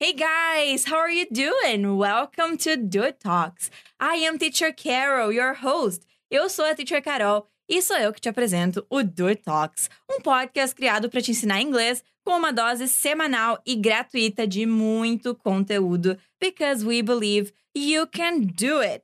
Hey guys, how are you doing? Welcome to It Talks. I am Teacher Carol, your host. Eu sou a Teacher Carol e sou eu que te apresento o It Talks, um podcast criado para te ensinar inglês com uma dose semanal e gratuita de muito conteúdo, because we believe you can do it.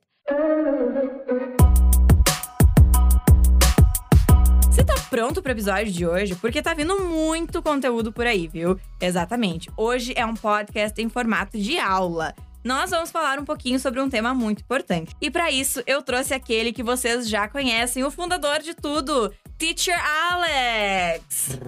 Pronto pro episódio de hoje? Porque tá vindo muito conteúdo por aí, viu? Exatamente. Hoje é um podcast em formato de aula. Nós vamos falar um pouquinho sobre um tema muito importante. E para isso, eu trouxe aquele que vocês já conhecem, o fundador de tudo, Teacher Alex.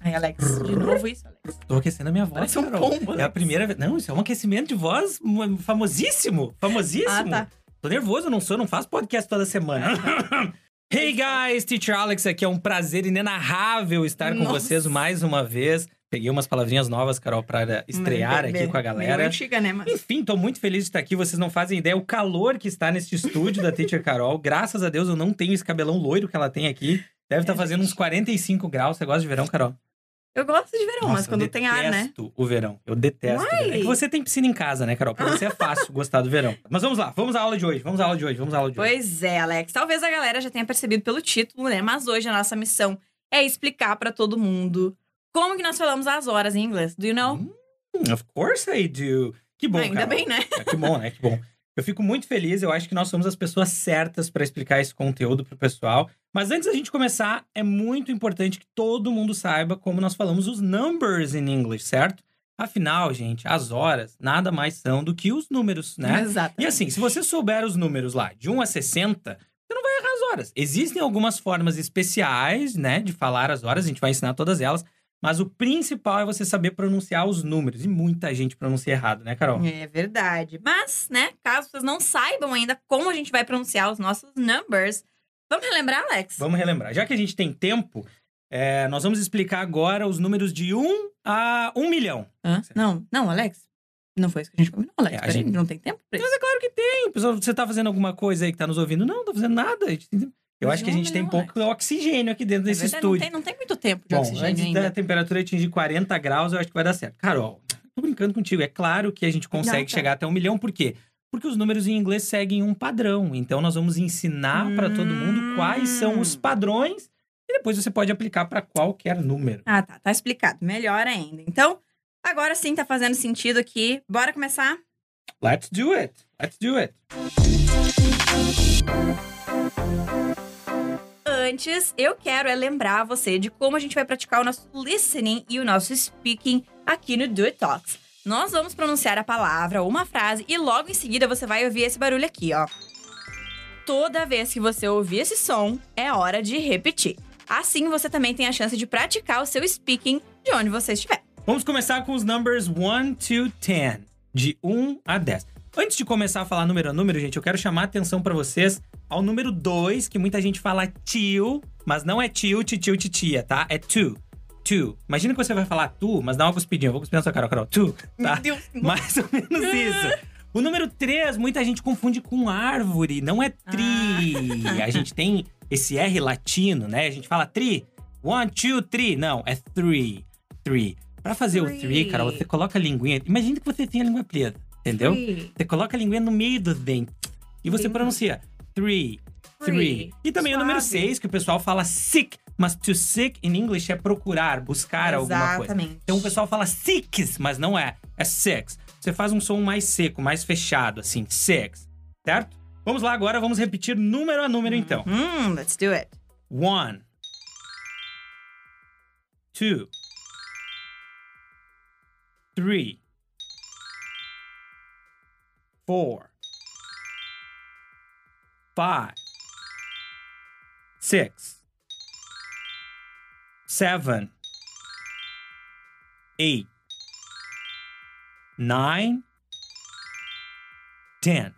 Ai, Alex, de novo isso, Alex. Tô aquecendo a minha voz. Parece um pombo, É a primeira vez. Não, isso é um aquecimento de voz famosíssimo. Famosíssimo. Ah, tá. Tô nervoso, não sou, não faço podcast toda semana. hey guys, Teacher Alex aqui. É um prazer inenarrável estar com Nossa. vocês mais uma vez. Peguei umas palavrinhas novas, Carol, pra estrear aqui bem- com a galera. antiga, né, mas... Enfim, tô muito feliz de estar aqui. Vocês não fazem ideia o calor que está neste estúdio da Teacher Carol. Graças a Deus eu não tenho esse cabelão loiro que ela tem aqui. Deve estar É, fazendo gente. uns 45 graus. Você gosta de verão, Carol? Eu gosto de verão, mas Nossa, quando eu tem ar, né? detesto o verão. Eu detesto. verão. É que você tem piscina em casa, né, Carol? Pra você é fácil gostar do verão. Mas vamos lá, vamos à aula de hoje. Vamos à aula de hoje, vamos à aula de hoje. Pois é, Alex. Talvez a galera já tenha percebido pelo título, né? Mas hoje a nossa missão é explicar pra todo mundo como que nós falamos as horas em inglês. Do you know? Hum, of course I do. Que bom, Ainda Carol. bem, né? É, Que bom, né? Que bom. Eu fico muito feliz, eu acho que nós somos as pessoas certas para explicar esse conteúdo pro pessoal. Mas antes da gente começar, é muito importante que todo mundo saiba como nós falamos os numbers in English, certo? Afinal, gente, as horas nada mais são do que os números, né? Exato. E assim, se você souber os números lá, de 1 a 60, você não vai errar as horas. Existem algumas formas especiais, né, de falar as horas, a gente vai ensinar todas elas, mas o principal é você saber pronunciar os números. E muita gente pronuncia errado, né, Carol? É verdade. Mas, né, caso vocês não saibam ainda como a gente vai pronunciar os nossos numbers, vamos relembrar, Alex? Vamos relembrar. Já que a gente tem tempo, é, nós vamos explicar agora os números de 1 a 1 milhão. Hã? Não, não, Alex. Não foi isso que a gente combinou, Alex. É, Peraí, gente- não tem tempo pra isso. Mas é claro que tem. Pessoal, você tá fazendo alguma coisa aí que tá nos ouvindo? Não, não tô fazendo nada. A gente tem- Eu acho que a gente tem pouco oxigênio aqui dentro É desse verdade, não estúdio. tem, não tem muito tempo de Bom, oxigênio antes ainda. da temperatura atingir 40 graus, eu acho que vai dar certo. Carol, tô brincando contigo. É claro que a gente consegue Não, tá. chegar até um milhão, por quê? Porque os números em inglês seguem um padrão. Então, nós vamos ensinar para todo mundo quais são os Hum. padrões e depois você pode aplicar para qualquer número. Ah, tá. Tá explicado. Melhor ainda. Então, agora sim tá fazendo sentido aqui. Bora começar? Let's do it. Let's do it. Antes, eu quero é lembrar você de como a gente vai praticar o nosso listening e o nosso speaking aqui no Do It Talks. Nós vamos pronunciar a palavra ou uma frase e logo em seguida você vai ouvir esse barulho aqui, ó. Toda vez que você ouvir esse som, é hora de repetir. Assim você também tem a chance de praticar o seu speaking de onde você estiver. Vamos começar com os numbers 1 to 10, de 1 a 10. Antes de começar a falar número a número, gente, eu quero chamar a atenção para vocês ao número 2, que muita gente fala tio, mas não é tio, tio, titia, tá? É tu. Tu. Imagina que você vai falar tu, mas dá uma cuspidinha. Eu vou cuspir na sua cara, Carol. Tu, tá? Meu Deus. Mais ou menos isso. O número 3, muita gente confunde com árvore, não é tri. Ah. A gente tem esse R latino, né? A gente fala tri. One, two, three. Não, é three. Three. Pra fazer o Three. three, cara, você coloca a linguinha. Imagina que você tem a língua preta, entendeu? Three. Você coloca a linguinha no meio dos dentes. E você Sim. pronuncia three, three. E também o número Suave. 6, que o pessoal fala sick. Mas to seek in English é procurar, buscar alguma coisa. Exatamente. Então o pessoal fala six, mas não é. É six. Você faz um som mais seco, mais fechado, assim, six. Certo? Vamos lá agora, vamos repetir número a número então. Hum, let's do it. One. Two. Three. Four. Five. Six. Seven. Eight. Nine. Ten.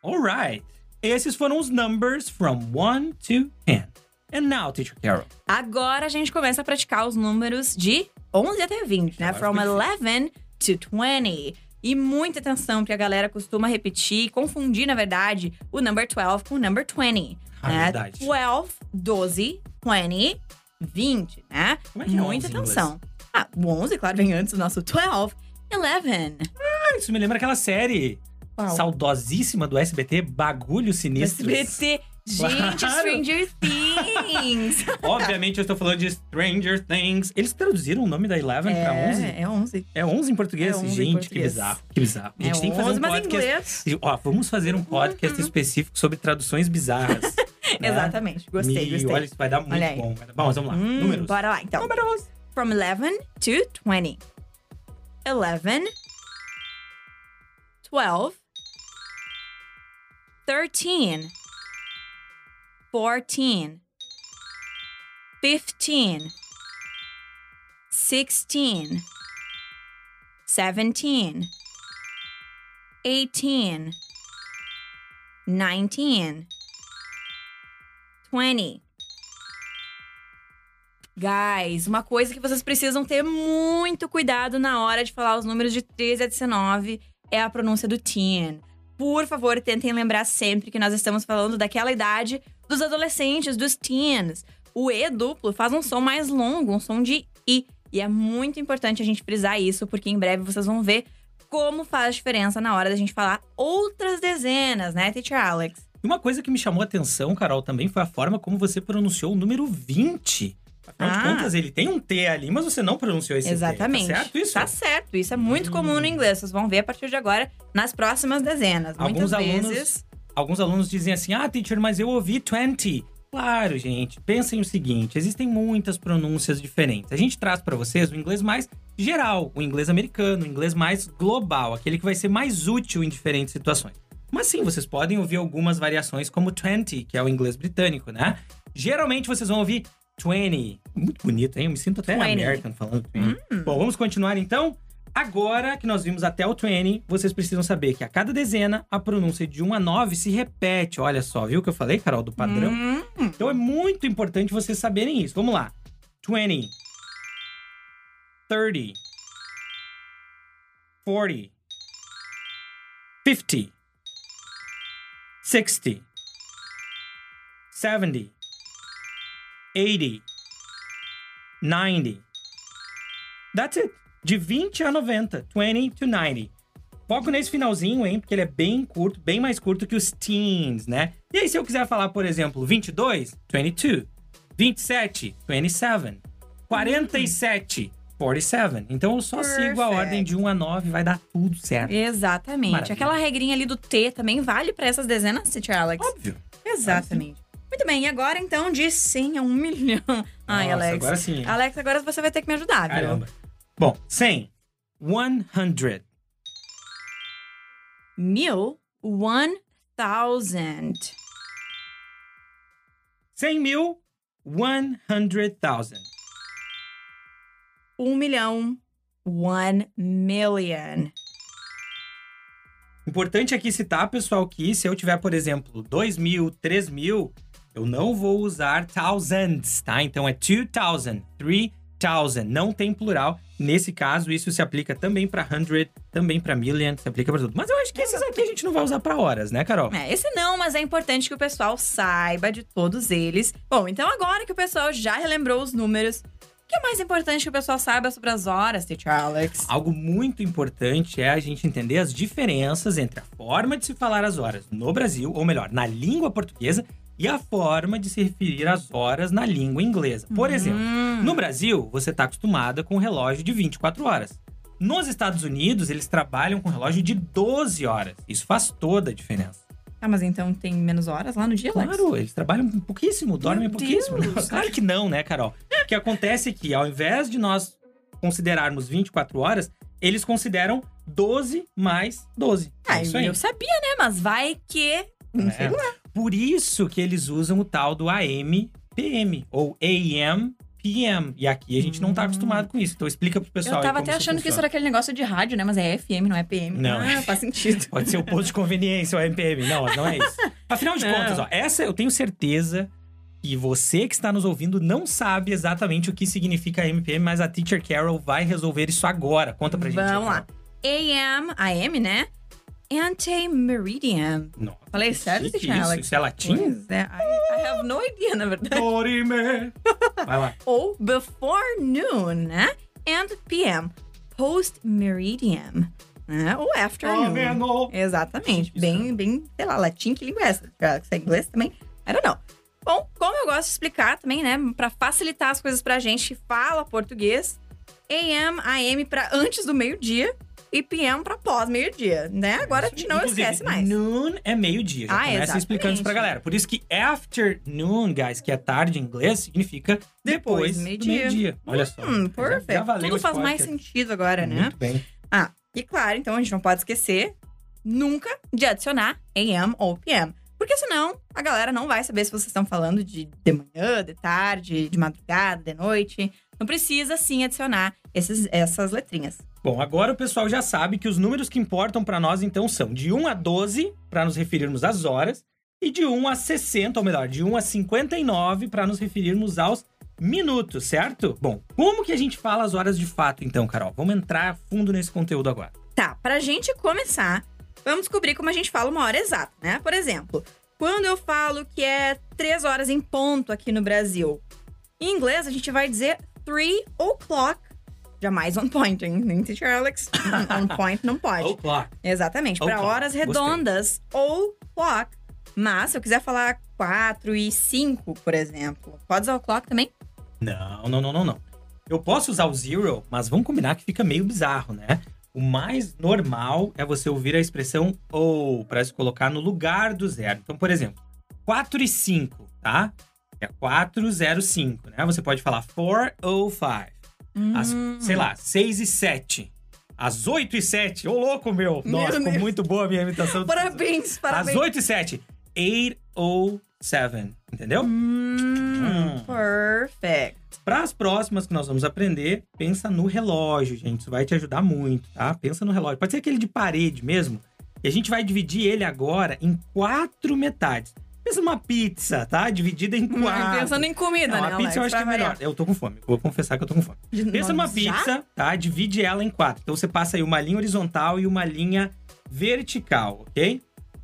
All right. Esses foram os numbers from 1 to 10. And now, Teacher Carol. Agora a gente começa a praticar os números de 11 até 20, né? From ficou 11 to 20. E muita atenção, porque a galera costuma repetir, confundir, na verdade, o number 12 com o number 20. Ah, né? verdade. 12, 12, 20, 20, né? Como é que é Muita 11 em inglês? atenção. Ah, o 11, claro, vem antes do nosso 12. 11. Ah, isso me lembra aquela série Qual? saudosíssima do SBT, Bagulho Sinistro. SBT. Gente, Claro. Stranger Things. Obviamente eu estou falando de Stranger Things. Eles traduziram o nome da Eleven pra 11? é, é 11. É 11 em português? É 11 em gente, que português. bizarro. Que bizarro. A gente é tem que fazer 11, um em podcast. inglês. Ó, vamos fazer um podcast específico sobre traduções bizarras. né? Exatamente. Gostei, Me- gostei. Olha, isso vai dar muito bom. Bom, vamos lá. Hum, Números. Bora lá, então. Números. From 11 to 20. 11. 12. 13. 14. 15. 16. 17. 18. 19. 20. Guys, uma coisa que vocês precisam ter muito cuidado na hora de falar os números de 13 a 19 é a pronúncia do teen. Por favor, tentem lembrar sempre que nós estamos falando daquela idade dos adolescentes, dos teens. O E duplo faz um som mais longo, um som de I. E é muito importante a gente frisar isso, porque em breve vocês vão ver como faz diferença na hora da gente falar outras dezenas, né, Teacher Alex? E uma coisa que me chamou a atenção, Carol, também foi a forma como você pronunciou o número 20. Afinal de Ah. contas, ele tem um T ali, mas você não pronunciou esse Exatamente. T. Tá certo isso? Tá certo. Isso é muito Hum. comum no inglês. Vocês vão ver a partir de agora nas próximas dezenas. Alguns Muitas alunos- vezes. Alguns alunos dizem assim: ah, teacher, mas eu ouvi 20. Claro, gente. Pensem o seguinte: existem muitas pronúncias diferentes. A gente traz para vocês o inglês mais geral, o inglês americano, o inglês mais global, aquele que vai ser mais útil em diferentes situações. Mas sim, vocês podem ouvir algumas variações, como 20, que é o inglês britânico, né? Geralmente vocês vão ouvir 20. Muito bonito, hein? Eu me sinto até 20. American falando 20. Hum. Bom, vamos continuar então? Agora que nós vimos até o 20, vocês precisam saber que a cada dezena, a pronúncia de 1 a 9 se repete. Olha só, viu o que eu falei, Carol, do padrão? Hum, Então é muito importante vocês saberem isso. Vamos lá. 20, 30, 40, 50, 60, 70, 80, 90. That's it. De 20 a 90. 20 to 90. Foco nesse finalzinho, hein? Porque ele é bem curto, bem mais curto que os teens, né? E aí, se eu quiser falar, por exemplo, 22, 22. 27, 27. 47, 47. Então eu só sigo a Perfect. ordem de 1 a 9, vai dar tudo certo. Exatamente. Maravilha. Aquela regrinha ali do T também vale pra essas dezenas, Teacher Alex? Óbvio. Exatamente. Muito bem, e agora então de 100 a 1 milhão. Ai, Nossa, Alex. agora sim. Alex, agora você vai ter que me ajudar, viu? Bom, 100. 100. Mil, one thousand. 100 mil, 100,000. Um milhão, one million. Importante aqui citar, pessoal, que se eu tiver, por exemplo, 2 mil, 3 mil, eu não vou usar thousands, tá? Então é 2,000, 3,000. Não tem plural. Nesse caso, isso se aplica também para 100, também para million, se aplica para tudo. Mas eu acho que esses aqui a gente não vai usar para horas, né, Carol? É, esse não, mas é importante que o pessoal saiba de todos eles. Bom, então agora que o pessoal já relembrou os números, o que é mais importante que o pessoal saiba sobre as horas, Teacher Alex? Algo muito importante é a gente entender as diferenças entre a forma de se falar as horas no Brasil, ou melhor, na língua portuguesa, e a forma de se referir às horas na língua inglesa. Por exemplo, Hum, no Brasil, você está acostumada com um relógio de 24 horas. Nos Estados Unidos, eles trabalham com relógio de 12 horas. Isso faz toda a diferença. Ah, mas então tem menos horas lá no dia, Alex? Claro, eles trabalham pouquíssimo, dormem Meu pouquíssimo. Deus. Claro que não, né, Carol? O que acontece é que, ao invés de nós considerarmos 24 horas, eles consideram 12 mais 12. Ah, é isso aí. eu sabia, né? Mas vai que. Não É. sei lá. Por isso que eles usam o tal do AM PM ou AM PM. E aqui a gente não tá Hum. acostumado com isso. Então explica pro pessoal. Eu tava até achando que isso funciona. era aquele negócio de rádio, né? Mas é FM, não é PM. Não. Ah, faz sentido. Pode ser o posto de conveniência, o MPM. Não, não é isso. Afinal de Não. contas, ó, essa eu tenho certeza que você que está nos ouvindo não sabe exatamente o que significa MPM, mas a Teacher Carol vai resolver isso agora. Conta pra gente. Vamos lá. AM, AM, né? Anti-meridian. Nossa, Falei que certo, chique isso. Alex? Isso é latim? É. I, I have no idea, na verdade. Dorime. Vai lá. Ou before noon, né? and PM, post-meridian. Né? Ou afternoon. Exatamente. Bem, bem, sei lá, latim, que língua é essa? Se é inglês também? I don't know. Bom, como eu gosto de explicar também, né? Pra facilitar as coisas pra gente que fala português, AM, AM pra antes do meio-dia e PM pra pós meio-dia, né? Agora a gente não Inclusive, esquece mais. Noon é meio-dia. Já Ah, começa exatamente. explicando isso pra galera. Por isso que afternoon, guys, que é tarde em inglês, significa depois, Depois meio-dia. meio-dia. Olha só. Hum, perfeito. Tudo faz mais sentido agora, né? Muito bem. Ah, e claro, então a gente não pode esquecer nunca de adicionar AM ou PM. Porque senão a galera não vai saber se vocês estão falando de de manhã, de tarde, de madrugada, de noite. Então precisa sim adicionar esses, essas letrinhas. Bom, agora o pessoal já sabe que os números que importam pra nós, então, são de 1 a 12, pra nos referirmos às horas, e de 1 a 60, ou melhor, de 1 a 59, pra nos referirmos aos minutos, certo? Bom, como que a gente fala as horas de fato, então, Carol? Vamos entrar fundo nesse conteúdo agora. Tá, pra gente começar, vamos descobrir como a gente fala uma hora exata, né? Por exemplo, quando eu falo que é três horas em ponto aqui no Brasil, em inglês a gente vai dizer three o'clock. Jamais on point, hein? Nem teacher Alex. on point não pode. O'clock. Exatamente, para horas Gostei. redondas ou clock. Mas se eu quiser falar 4 e 5, por exemplo, pode usar o clock também? Não, não, não, não, não. Eu posso usar o zero, mas vamos combinar que fica meio bizarro, né? O mais normal é você ouvir a expressão ou para se colocar no lugar do zero. Então, por exemplo, 4 e 5, tá? É 405, né? Você pode falar 405. Hum. sei lá, 6 e 7. As 8 e 7. Ô, louco, meu! Meu Nossa, ficou Deus. muito boa a minha imitação. Parabéns, Às parabéns. 8 e 7. 807. Entendeu? Hum, Hum. perfect. Para as próximas que nós vamos aprender, pensa no relógio, gente. Isso vai te ajudar muito, tá? Pensa no relógio. Pode ser aquele de parede mesmo. E a gente vai dividir ele agora em quatro metades. Pensa numa pizza, tá? Dividida em quatro. Pensando em comida, Não, né, a pizza eu Alex? acho que é Pra melhor. variar. Eu tô com fome. Vou confessar que eu tô com fome. De- Pensa numa Nossa, já? pizza, tá? Divide ela em quatro. Então você passa aí uma linha horizontal e uma linha vertical, ok?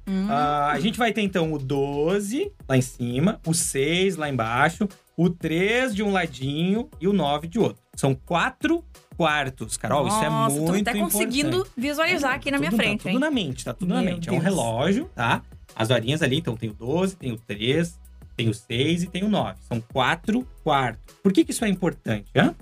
Hum. Ah, a gente vai ter então o 12 lá em cima, o 6 lá embaixo, o 3 de um ladinho e o 9 de outro. São quatro quartos, Carol. isso é Nossa, muito tô até importante. conseguindo visualizar aqui na minha Tudo- frente, tá hein? tudo na mente, tá tudo na Meu mente. É um Deus. relógio, tá? As horinhas ali, então tem o 12, tem o 3, tem o 6 e tem o 9. São quatro quartos. Por que, que isso é importante? Hã?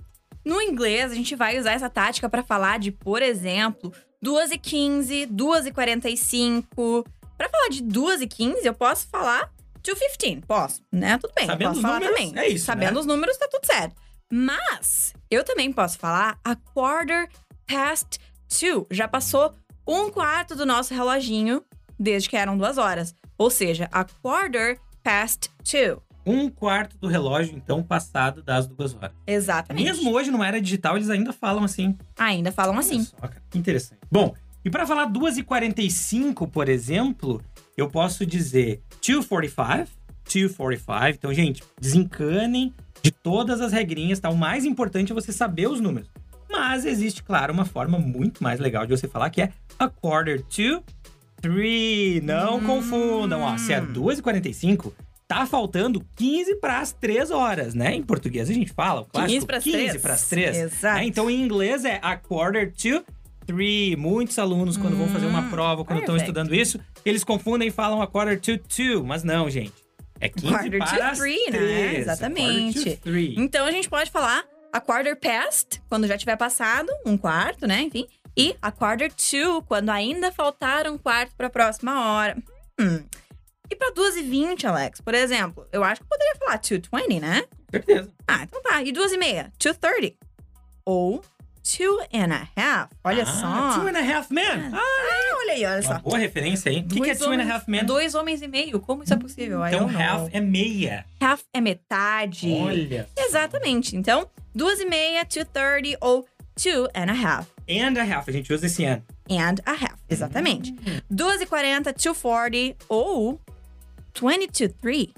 No inglês, a gente vai usar essa tática pra falar de, por exemplo, 2h15, 2h45. Pra falar de 2h15, eu posso falar 2h15. Posso, né? Tudo bem, Sabendo posso os falar números, também. é isso, Sabendo né? os números, tá tudo certo. Mas, eu também posso falar a quarter past two. Já passou um quarto do nosso reloginho desde que eram duas horas. Ou seja, a quarter past two. Um quarto do relógio, então, passado das duas horas. Exatamente. Mesmo hoje, numa era digital, eles ainda falam assim. Ainda falam Olha assim. só, cara, que interessante. Bom, e para falar 2h45, por exemplo, eu posso dizer 245, 245. Então, gente, desencanem de todas as regrinhas, tá? O mais importante é você saber os números. Mas existe, claro, uma forma muito mais legal de você falar que é a quarter to three. Não Hum. confundam, ó. Se é 2h45, tá faltando 15 para as 3 horas, né? Em português a gente fala, o clássico 15 pras 15 três. para as 3. Exato. É, então, em inglês é a quarter to three. Muitos alunos, quando vão fazer uma Hum, prova, quando estão estudando isso, eles confundem e falam a quarter to two. Mas não, gente. É 15 Quarter to para as three, né? três. Exatamente. to three. Então a gente pode falar a quarter past, quando já tiver passado um quarto, né? Enfim. E a quarter to, quando ainda faltar um quarto para a próxima hora. Hum. E para 2h20, Alex, por exemplo, eu acho que eu poderia falar 2h20, né? Certeza. Ah, então tá. E 2h30? 2h30. Ou two and a half. Olha ah, só. Two and a half men. Ah, Ah, olha aí, olha só. boa referência, hein? O que, que é two and a half men? Dois homens e meio. Como isso é possível? Então, don't know. half é meia. Half é metade. Olha. Exatamente. Então, duas e meia, 2.30 ou two and a half. And a half. A gente usa esse and. And a half. Exatamente. Hum. 2 e 40, 240 ou 20 to 3.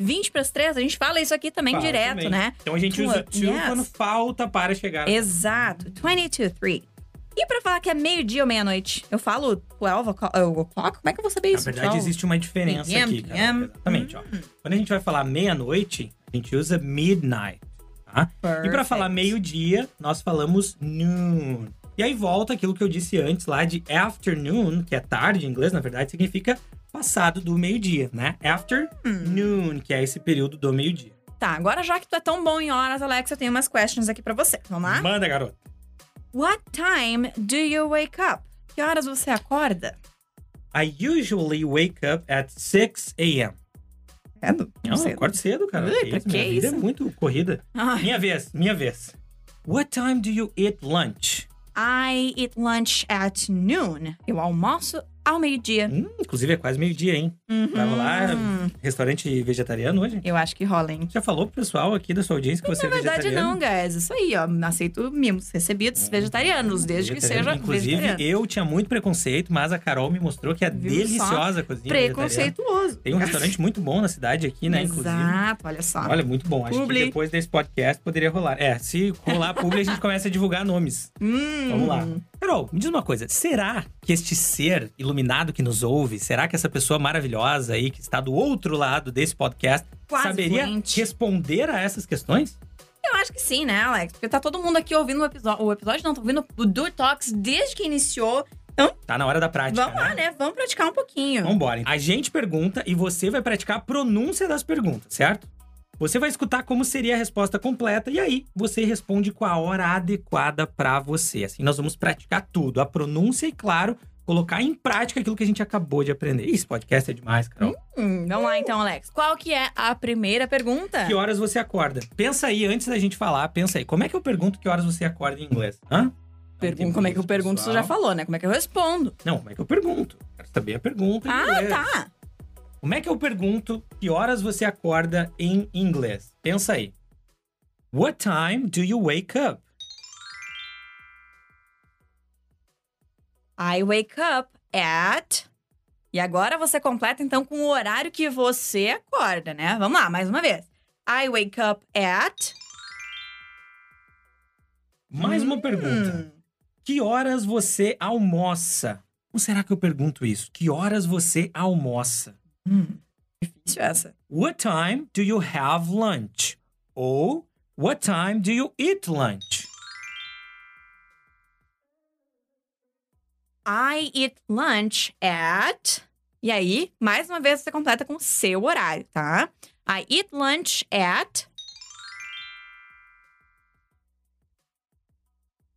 20 para as 3, a gente fala isso aqui também Fala direto, também. né? Então a gente usa Two- yes. quando falta para chegar. Exato. 20 to 3. E pra falar que é meio-dia ou meia-noite, eu falo 12 o'clock? o'clock? Como é que eu vou saber Na isso? verdade, 12? existe uma diferença PM, aqui, cara. PM. Exatamente, ó. Hum. Quando a gente vai falar meia-noite, a gente usa midnight. Tá? E Perfect. falar meio-dia, nós falamos noon. E aí volta aquilo que eu disse antes lá de afternoon, que é tarde em inglês, na verdade, significa passado do meio-dia, né? Afternoon, que é esse período do meio-dia. Tá, agora já que tu é tão bom em horas, Alex, eu tenho umas questions aqui pra você. Vamos lá? Manda, garoto. What time do you wake up? Que horas você acorda? I usually wake up at 6 a.m. É, do, Não, eu acordo cedo, cara. Ui, pra que minha vida isso? é muito corrida. Minha vez, minha vez. What time do you eat lunch? I eat lunch at noon. Eu almoço ao meio-dia. Hum, inclusive é quase meio-dia, hein? Tava lá, Uhum. restaurante vegetariano hoje. Eu acho que rola, hein? Já falou pro pessoal aqui da sua audiência que você Na é verdade, vegetariano? não, guys. Isso aí, ó. Aceito mimos recebidos vegetarianos, desde que seja Vegetariano. Inclusive, vegetariano. eu tinha muito preconceito, mas a Carol me mostrou que é Viu deliciosa a cozinha. Preconceituoso. Tem um restaurante muito bom na cidade aqui, né? Inclusive. Exato, olha só. Olha, muito bom. Acho Publi. que depois desse podcast poderia rolar. É, se rolar publi, a gente começa a divulgar nomes. Hum. Vamos lá. Carol, me diz uma coisa. Será que este ser iluminado que nos ouve, será que essa pessoa maravilhosa aí que está do outro lado desse podcast Quase saberia fluente. responder a essas questões? Eu acho que sim, né, Alex? Porque tá todo mundo aqui ouvindo o episódio. O episódio não, tá ouvindo o Do Talks desde que iniciou. Tá na hora da prática, Vamos lá, né? Vamos praticar um pouquinho. Vambora. A gente pergunta e você vai praticar a pronúncia das perguntas, certo? Você vai escutar como seria a resposta completa e aí você responde com a hora adequada pra você. Assim, nós vamos praticar tudo, a pronúncia e, claro, colocar em prática aquilo que a gente acabou de aprender. Ih, Esse podcast é demais, Carol. Hum, vamos lá então, Alex. Qual que é a primeira pergunta? Que horas você acorda? Pensa aí, antes da gente falar, pensa aí. Como é que eu pergunto que horas você acorda em inglês? Hã? Pergun- como é que eu pergunto, você já falou, né? Como é que eu respondo? Não, como é que eu pergunto? Quero saber a pergunta em Ah, inglês. tá. Como é que eu pergunto que horas você acorda em inglês? Pensa aí. What time do you wake up? I wake up at. E agora você completa então com o horário que você acorda, né? Vamos lá, mais uma vez. I wake up at. Mais uma pergunta. Hum, Que horas você almoça? Como será que eu pergunto isso? Que horas você almoça? hum, difícil essa. What time do you have lunch? Ou what time do you eat lunch? I eat lunch at. E aí, mais uma vez você completa com o seu horário, tá? I eat lunch at.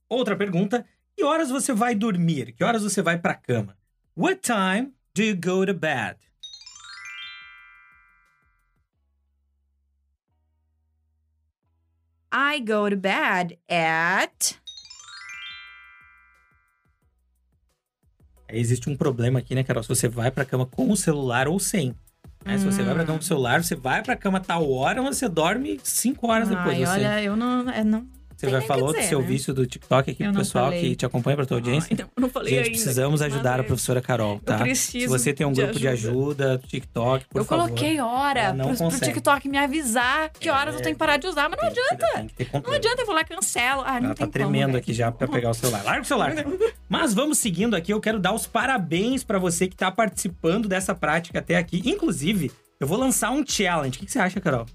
Outra pergunta. Que horas você vai dormir? Que horas você vai pra cama? What time do you go to bed? I go to bed at. Aí Existe um problema aqui, né, Carol? Se você vai pra cama com o celular ou sem. né? Se você vai pra cama com o celular, você vai pra cama tal hora, mas você dorme cinco horas depois. Ai, Você, olha, eu não. É, não você tem já falou do dizer, seu né? vício do TikTok aqui Eu pro pessoal falei. que te acompanha pra tua audiência? Ai, então, eu não falei Gente, ainda. precisamos ajudar a professora Carol, tá? Se você tem um de grupo de ajuda, TikTok, por eu favor. coloquei hora pro, pro. TikTok me avisar que horas eu tenho que parar de usar, mas não adianta. Não adianta, eu vou lá cancelo. Ah, não Ela tem tá tremendo como, aqui já pra pegar o celular. Larga o celular. Mas vamos seguindo aqui. Eu quero dar os parabéns pra você que tá participando dessa prática até aqui. Inclusive, eu vou lançar um challenge. O que você acha, Carol?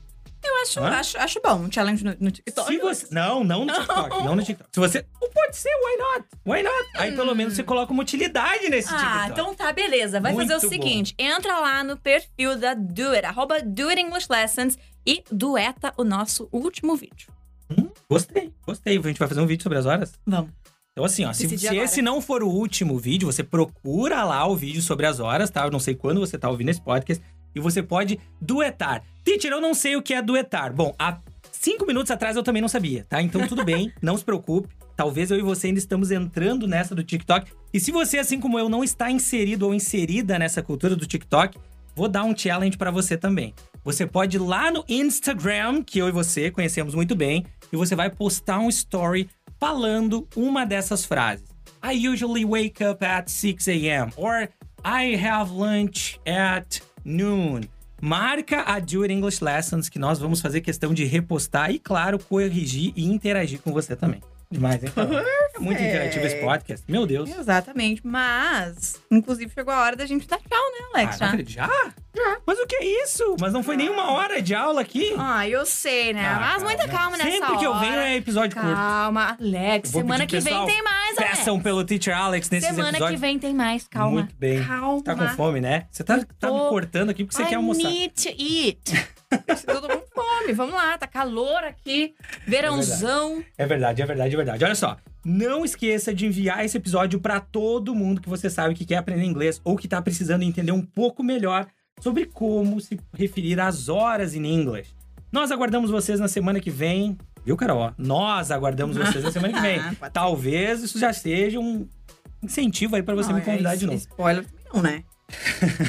Acho, Hã? acho, acho bom um challenge no, no TikTok. Se você... Não, não no TikTok. Não no TikTok. Se você... Pode ser, why not? Why not? Aí pelo menos você coloca uma utilidade nesse Ah, TikTok. então tá, beleza. Vai fazer Muito o seguinte: entra lá no perfil da Do It, arroba Do It English Lessons e dueta o nosso último vídeo. Hum, gostei, gostei. A gente vai fazer um vídeo sobre as horas? Vamos. Então, assim, ó, se, se esse não for o último vídeo, você procura lá o vídeo sobre as horas, tá? Eu não sei quando você tá ouvindo esse podcast. E você pode duetar. Teacher, eu não sei o que é duetar. Bom, há cinco minutos atrás eu também não sabia, tá? Então tudo bem, não se preocupe. Talvez eu e você ainda estamos entrando nessa do TikTok. E se você, assim como eu, não está inserido ou inserida nessa cultura do TikTok, vou dar um challenge pra você também. Você pode ir lá no Instagram, que eu e você conhecemos muito bem, e você vai postar um story falando uma dessas frases. I usually wake up at 6 a.m. or I have lunch at noon. Marca a It English Lessons que nós vamos fazer questão de repostar e, claro, corrigir e interagir com você também. Demais, hein? É muito interativo esse podcast. Meu Deus. Exatamente. Mas, inclusive, chegou a hora da gente dar tchau, né, Alex? Ah, já? acredito. Já? Mas o que é isso? Mas não foi nenhuma hora de aula aqui? Ah, eu sei, né? Ah, Mas muita cara, calma nessa Sempre hora. que eu venho é episódio curto. Calma, Alex. Semana que vem tem mais, Alex. Peçam pelo Teacher Alex nesses Semana que episódios. vem tem mais, calma. Muito bem. Calma. Tá com fome, né? Você tá, tá me cortando aqui porque você I quer almoçar. need to eat. Eu tô com fome. Vamos lá, tá calor aqui. Verãozão. É verdade, é verdade, é verdade. Olha só, não esqueça de enviar esse episódio pra todo mundo que você sabe que quer aprender inglês ou que tá precisando entender um pouco melhor sobre como se referir às horas em inglês. Nós aguardamos vocês na semana que vem. Viu, Carol? Nós aguardamos vocês na semana que vem. Talvez isso já seja um incentivo aí pra você Não, me convidar é de novo. Spoiler não, né?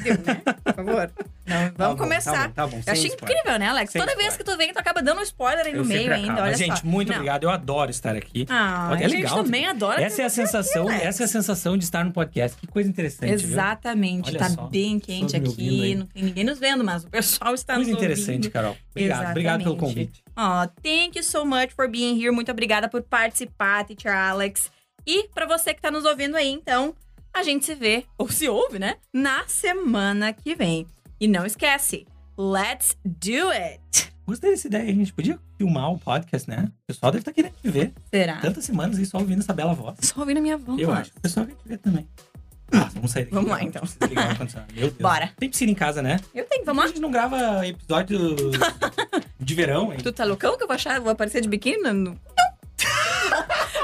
Deu, né? Por favor. Não, vamos Tá bom, começar. Tá bom, tá bom. Eu achei spoiler. incrível, né, Alex? Sem Toda vez spoiler. que tu vem, tu acaba dando um spoiler aí no Eu meio ainda, olha gente, só. muito Não. obrigado. Eu adoro estar aqui. Ah, é a gente legal. também adora Essa é a aqui, sensação, Alex. essa é a sensação de estar no podcast. Que coisa interessante, viu? Exatamente, Olha tá só, bem quente aqui, não tem ninguém nos vendo, mas o pessoal está Coisa nos interessante, ouvindo. Carol. Obrigado, obrigado pelo Exatamente. convite. Ó, thank you so much for being here. Muito obrigada por participar, Teacher Alex. E pra você que tá nos ouvindo aí, então, a gente se vê, ou se ouve, né? Na semana que vem. E não esquece, let's do it! Gostei dessa ideia. A gente podia filmar o podcast, né? O pessoal deve estar querendo te ver. Será? Tantas semanas aí só ouvindo essa bela voz. Só ouvindo a minha voz. Eu acho que o pessoal quer te ver também. Ah, vamos sair daqui. Vamos lá, então. Meu Deus. Bora. Tem piscina em casa, né? Eu tenho, A vamos lá. gente não grava episódio de verão, hein? Tu tá loucão que eu vou achar, vou aparecer de biquíni? Não.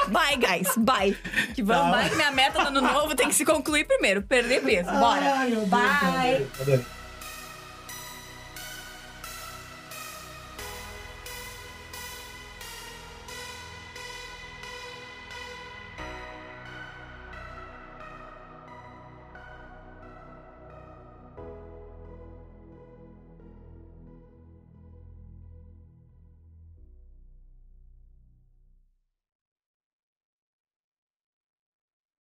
Bye, guys. Bye. Que vamos, Tá. bye, que minha meta no ano novo tem que se concluir primeiro. Perder peso. Bora. Ai, meu Deus, Bye. meu Deus.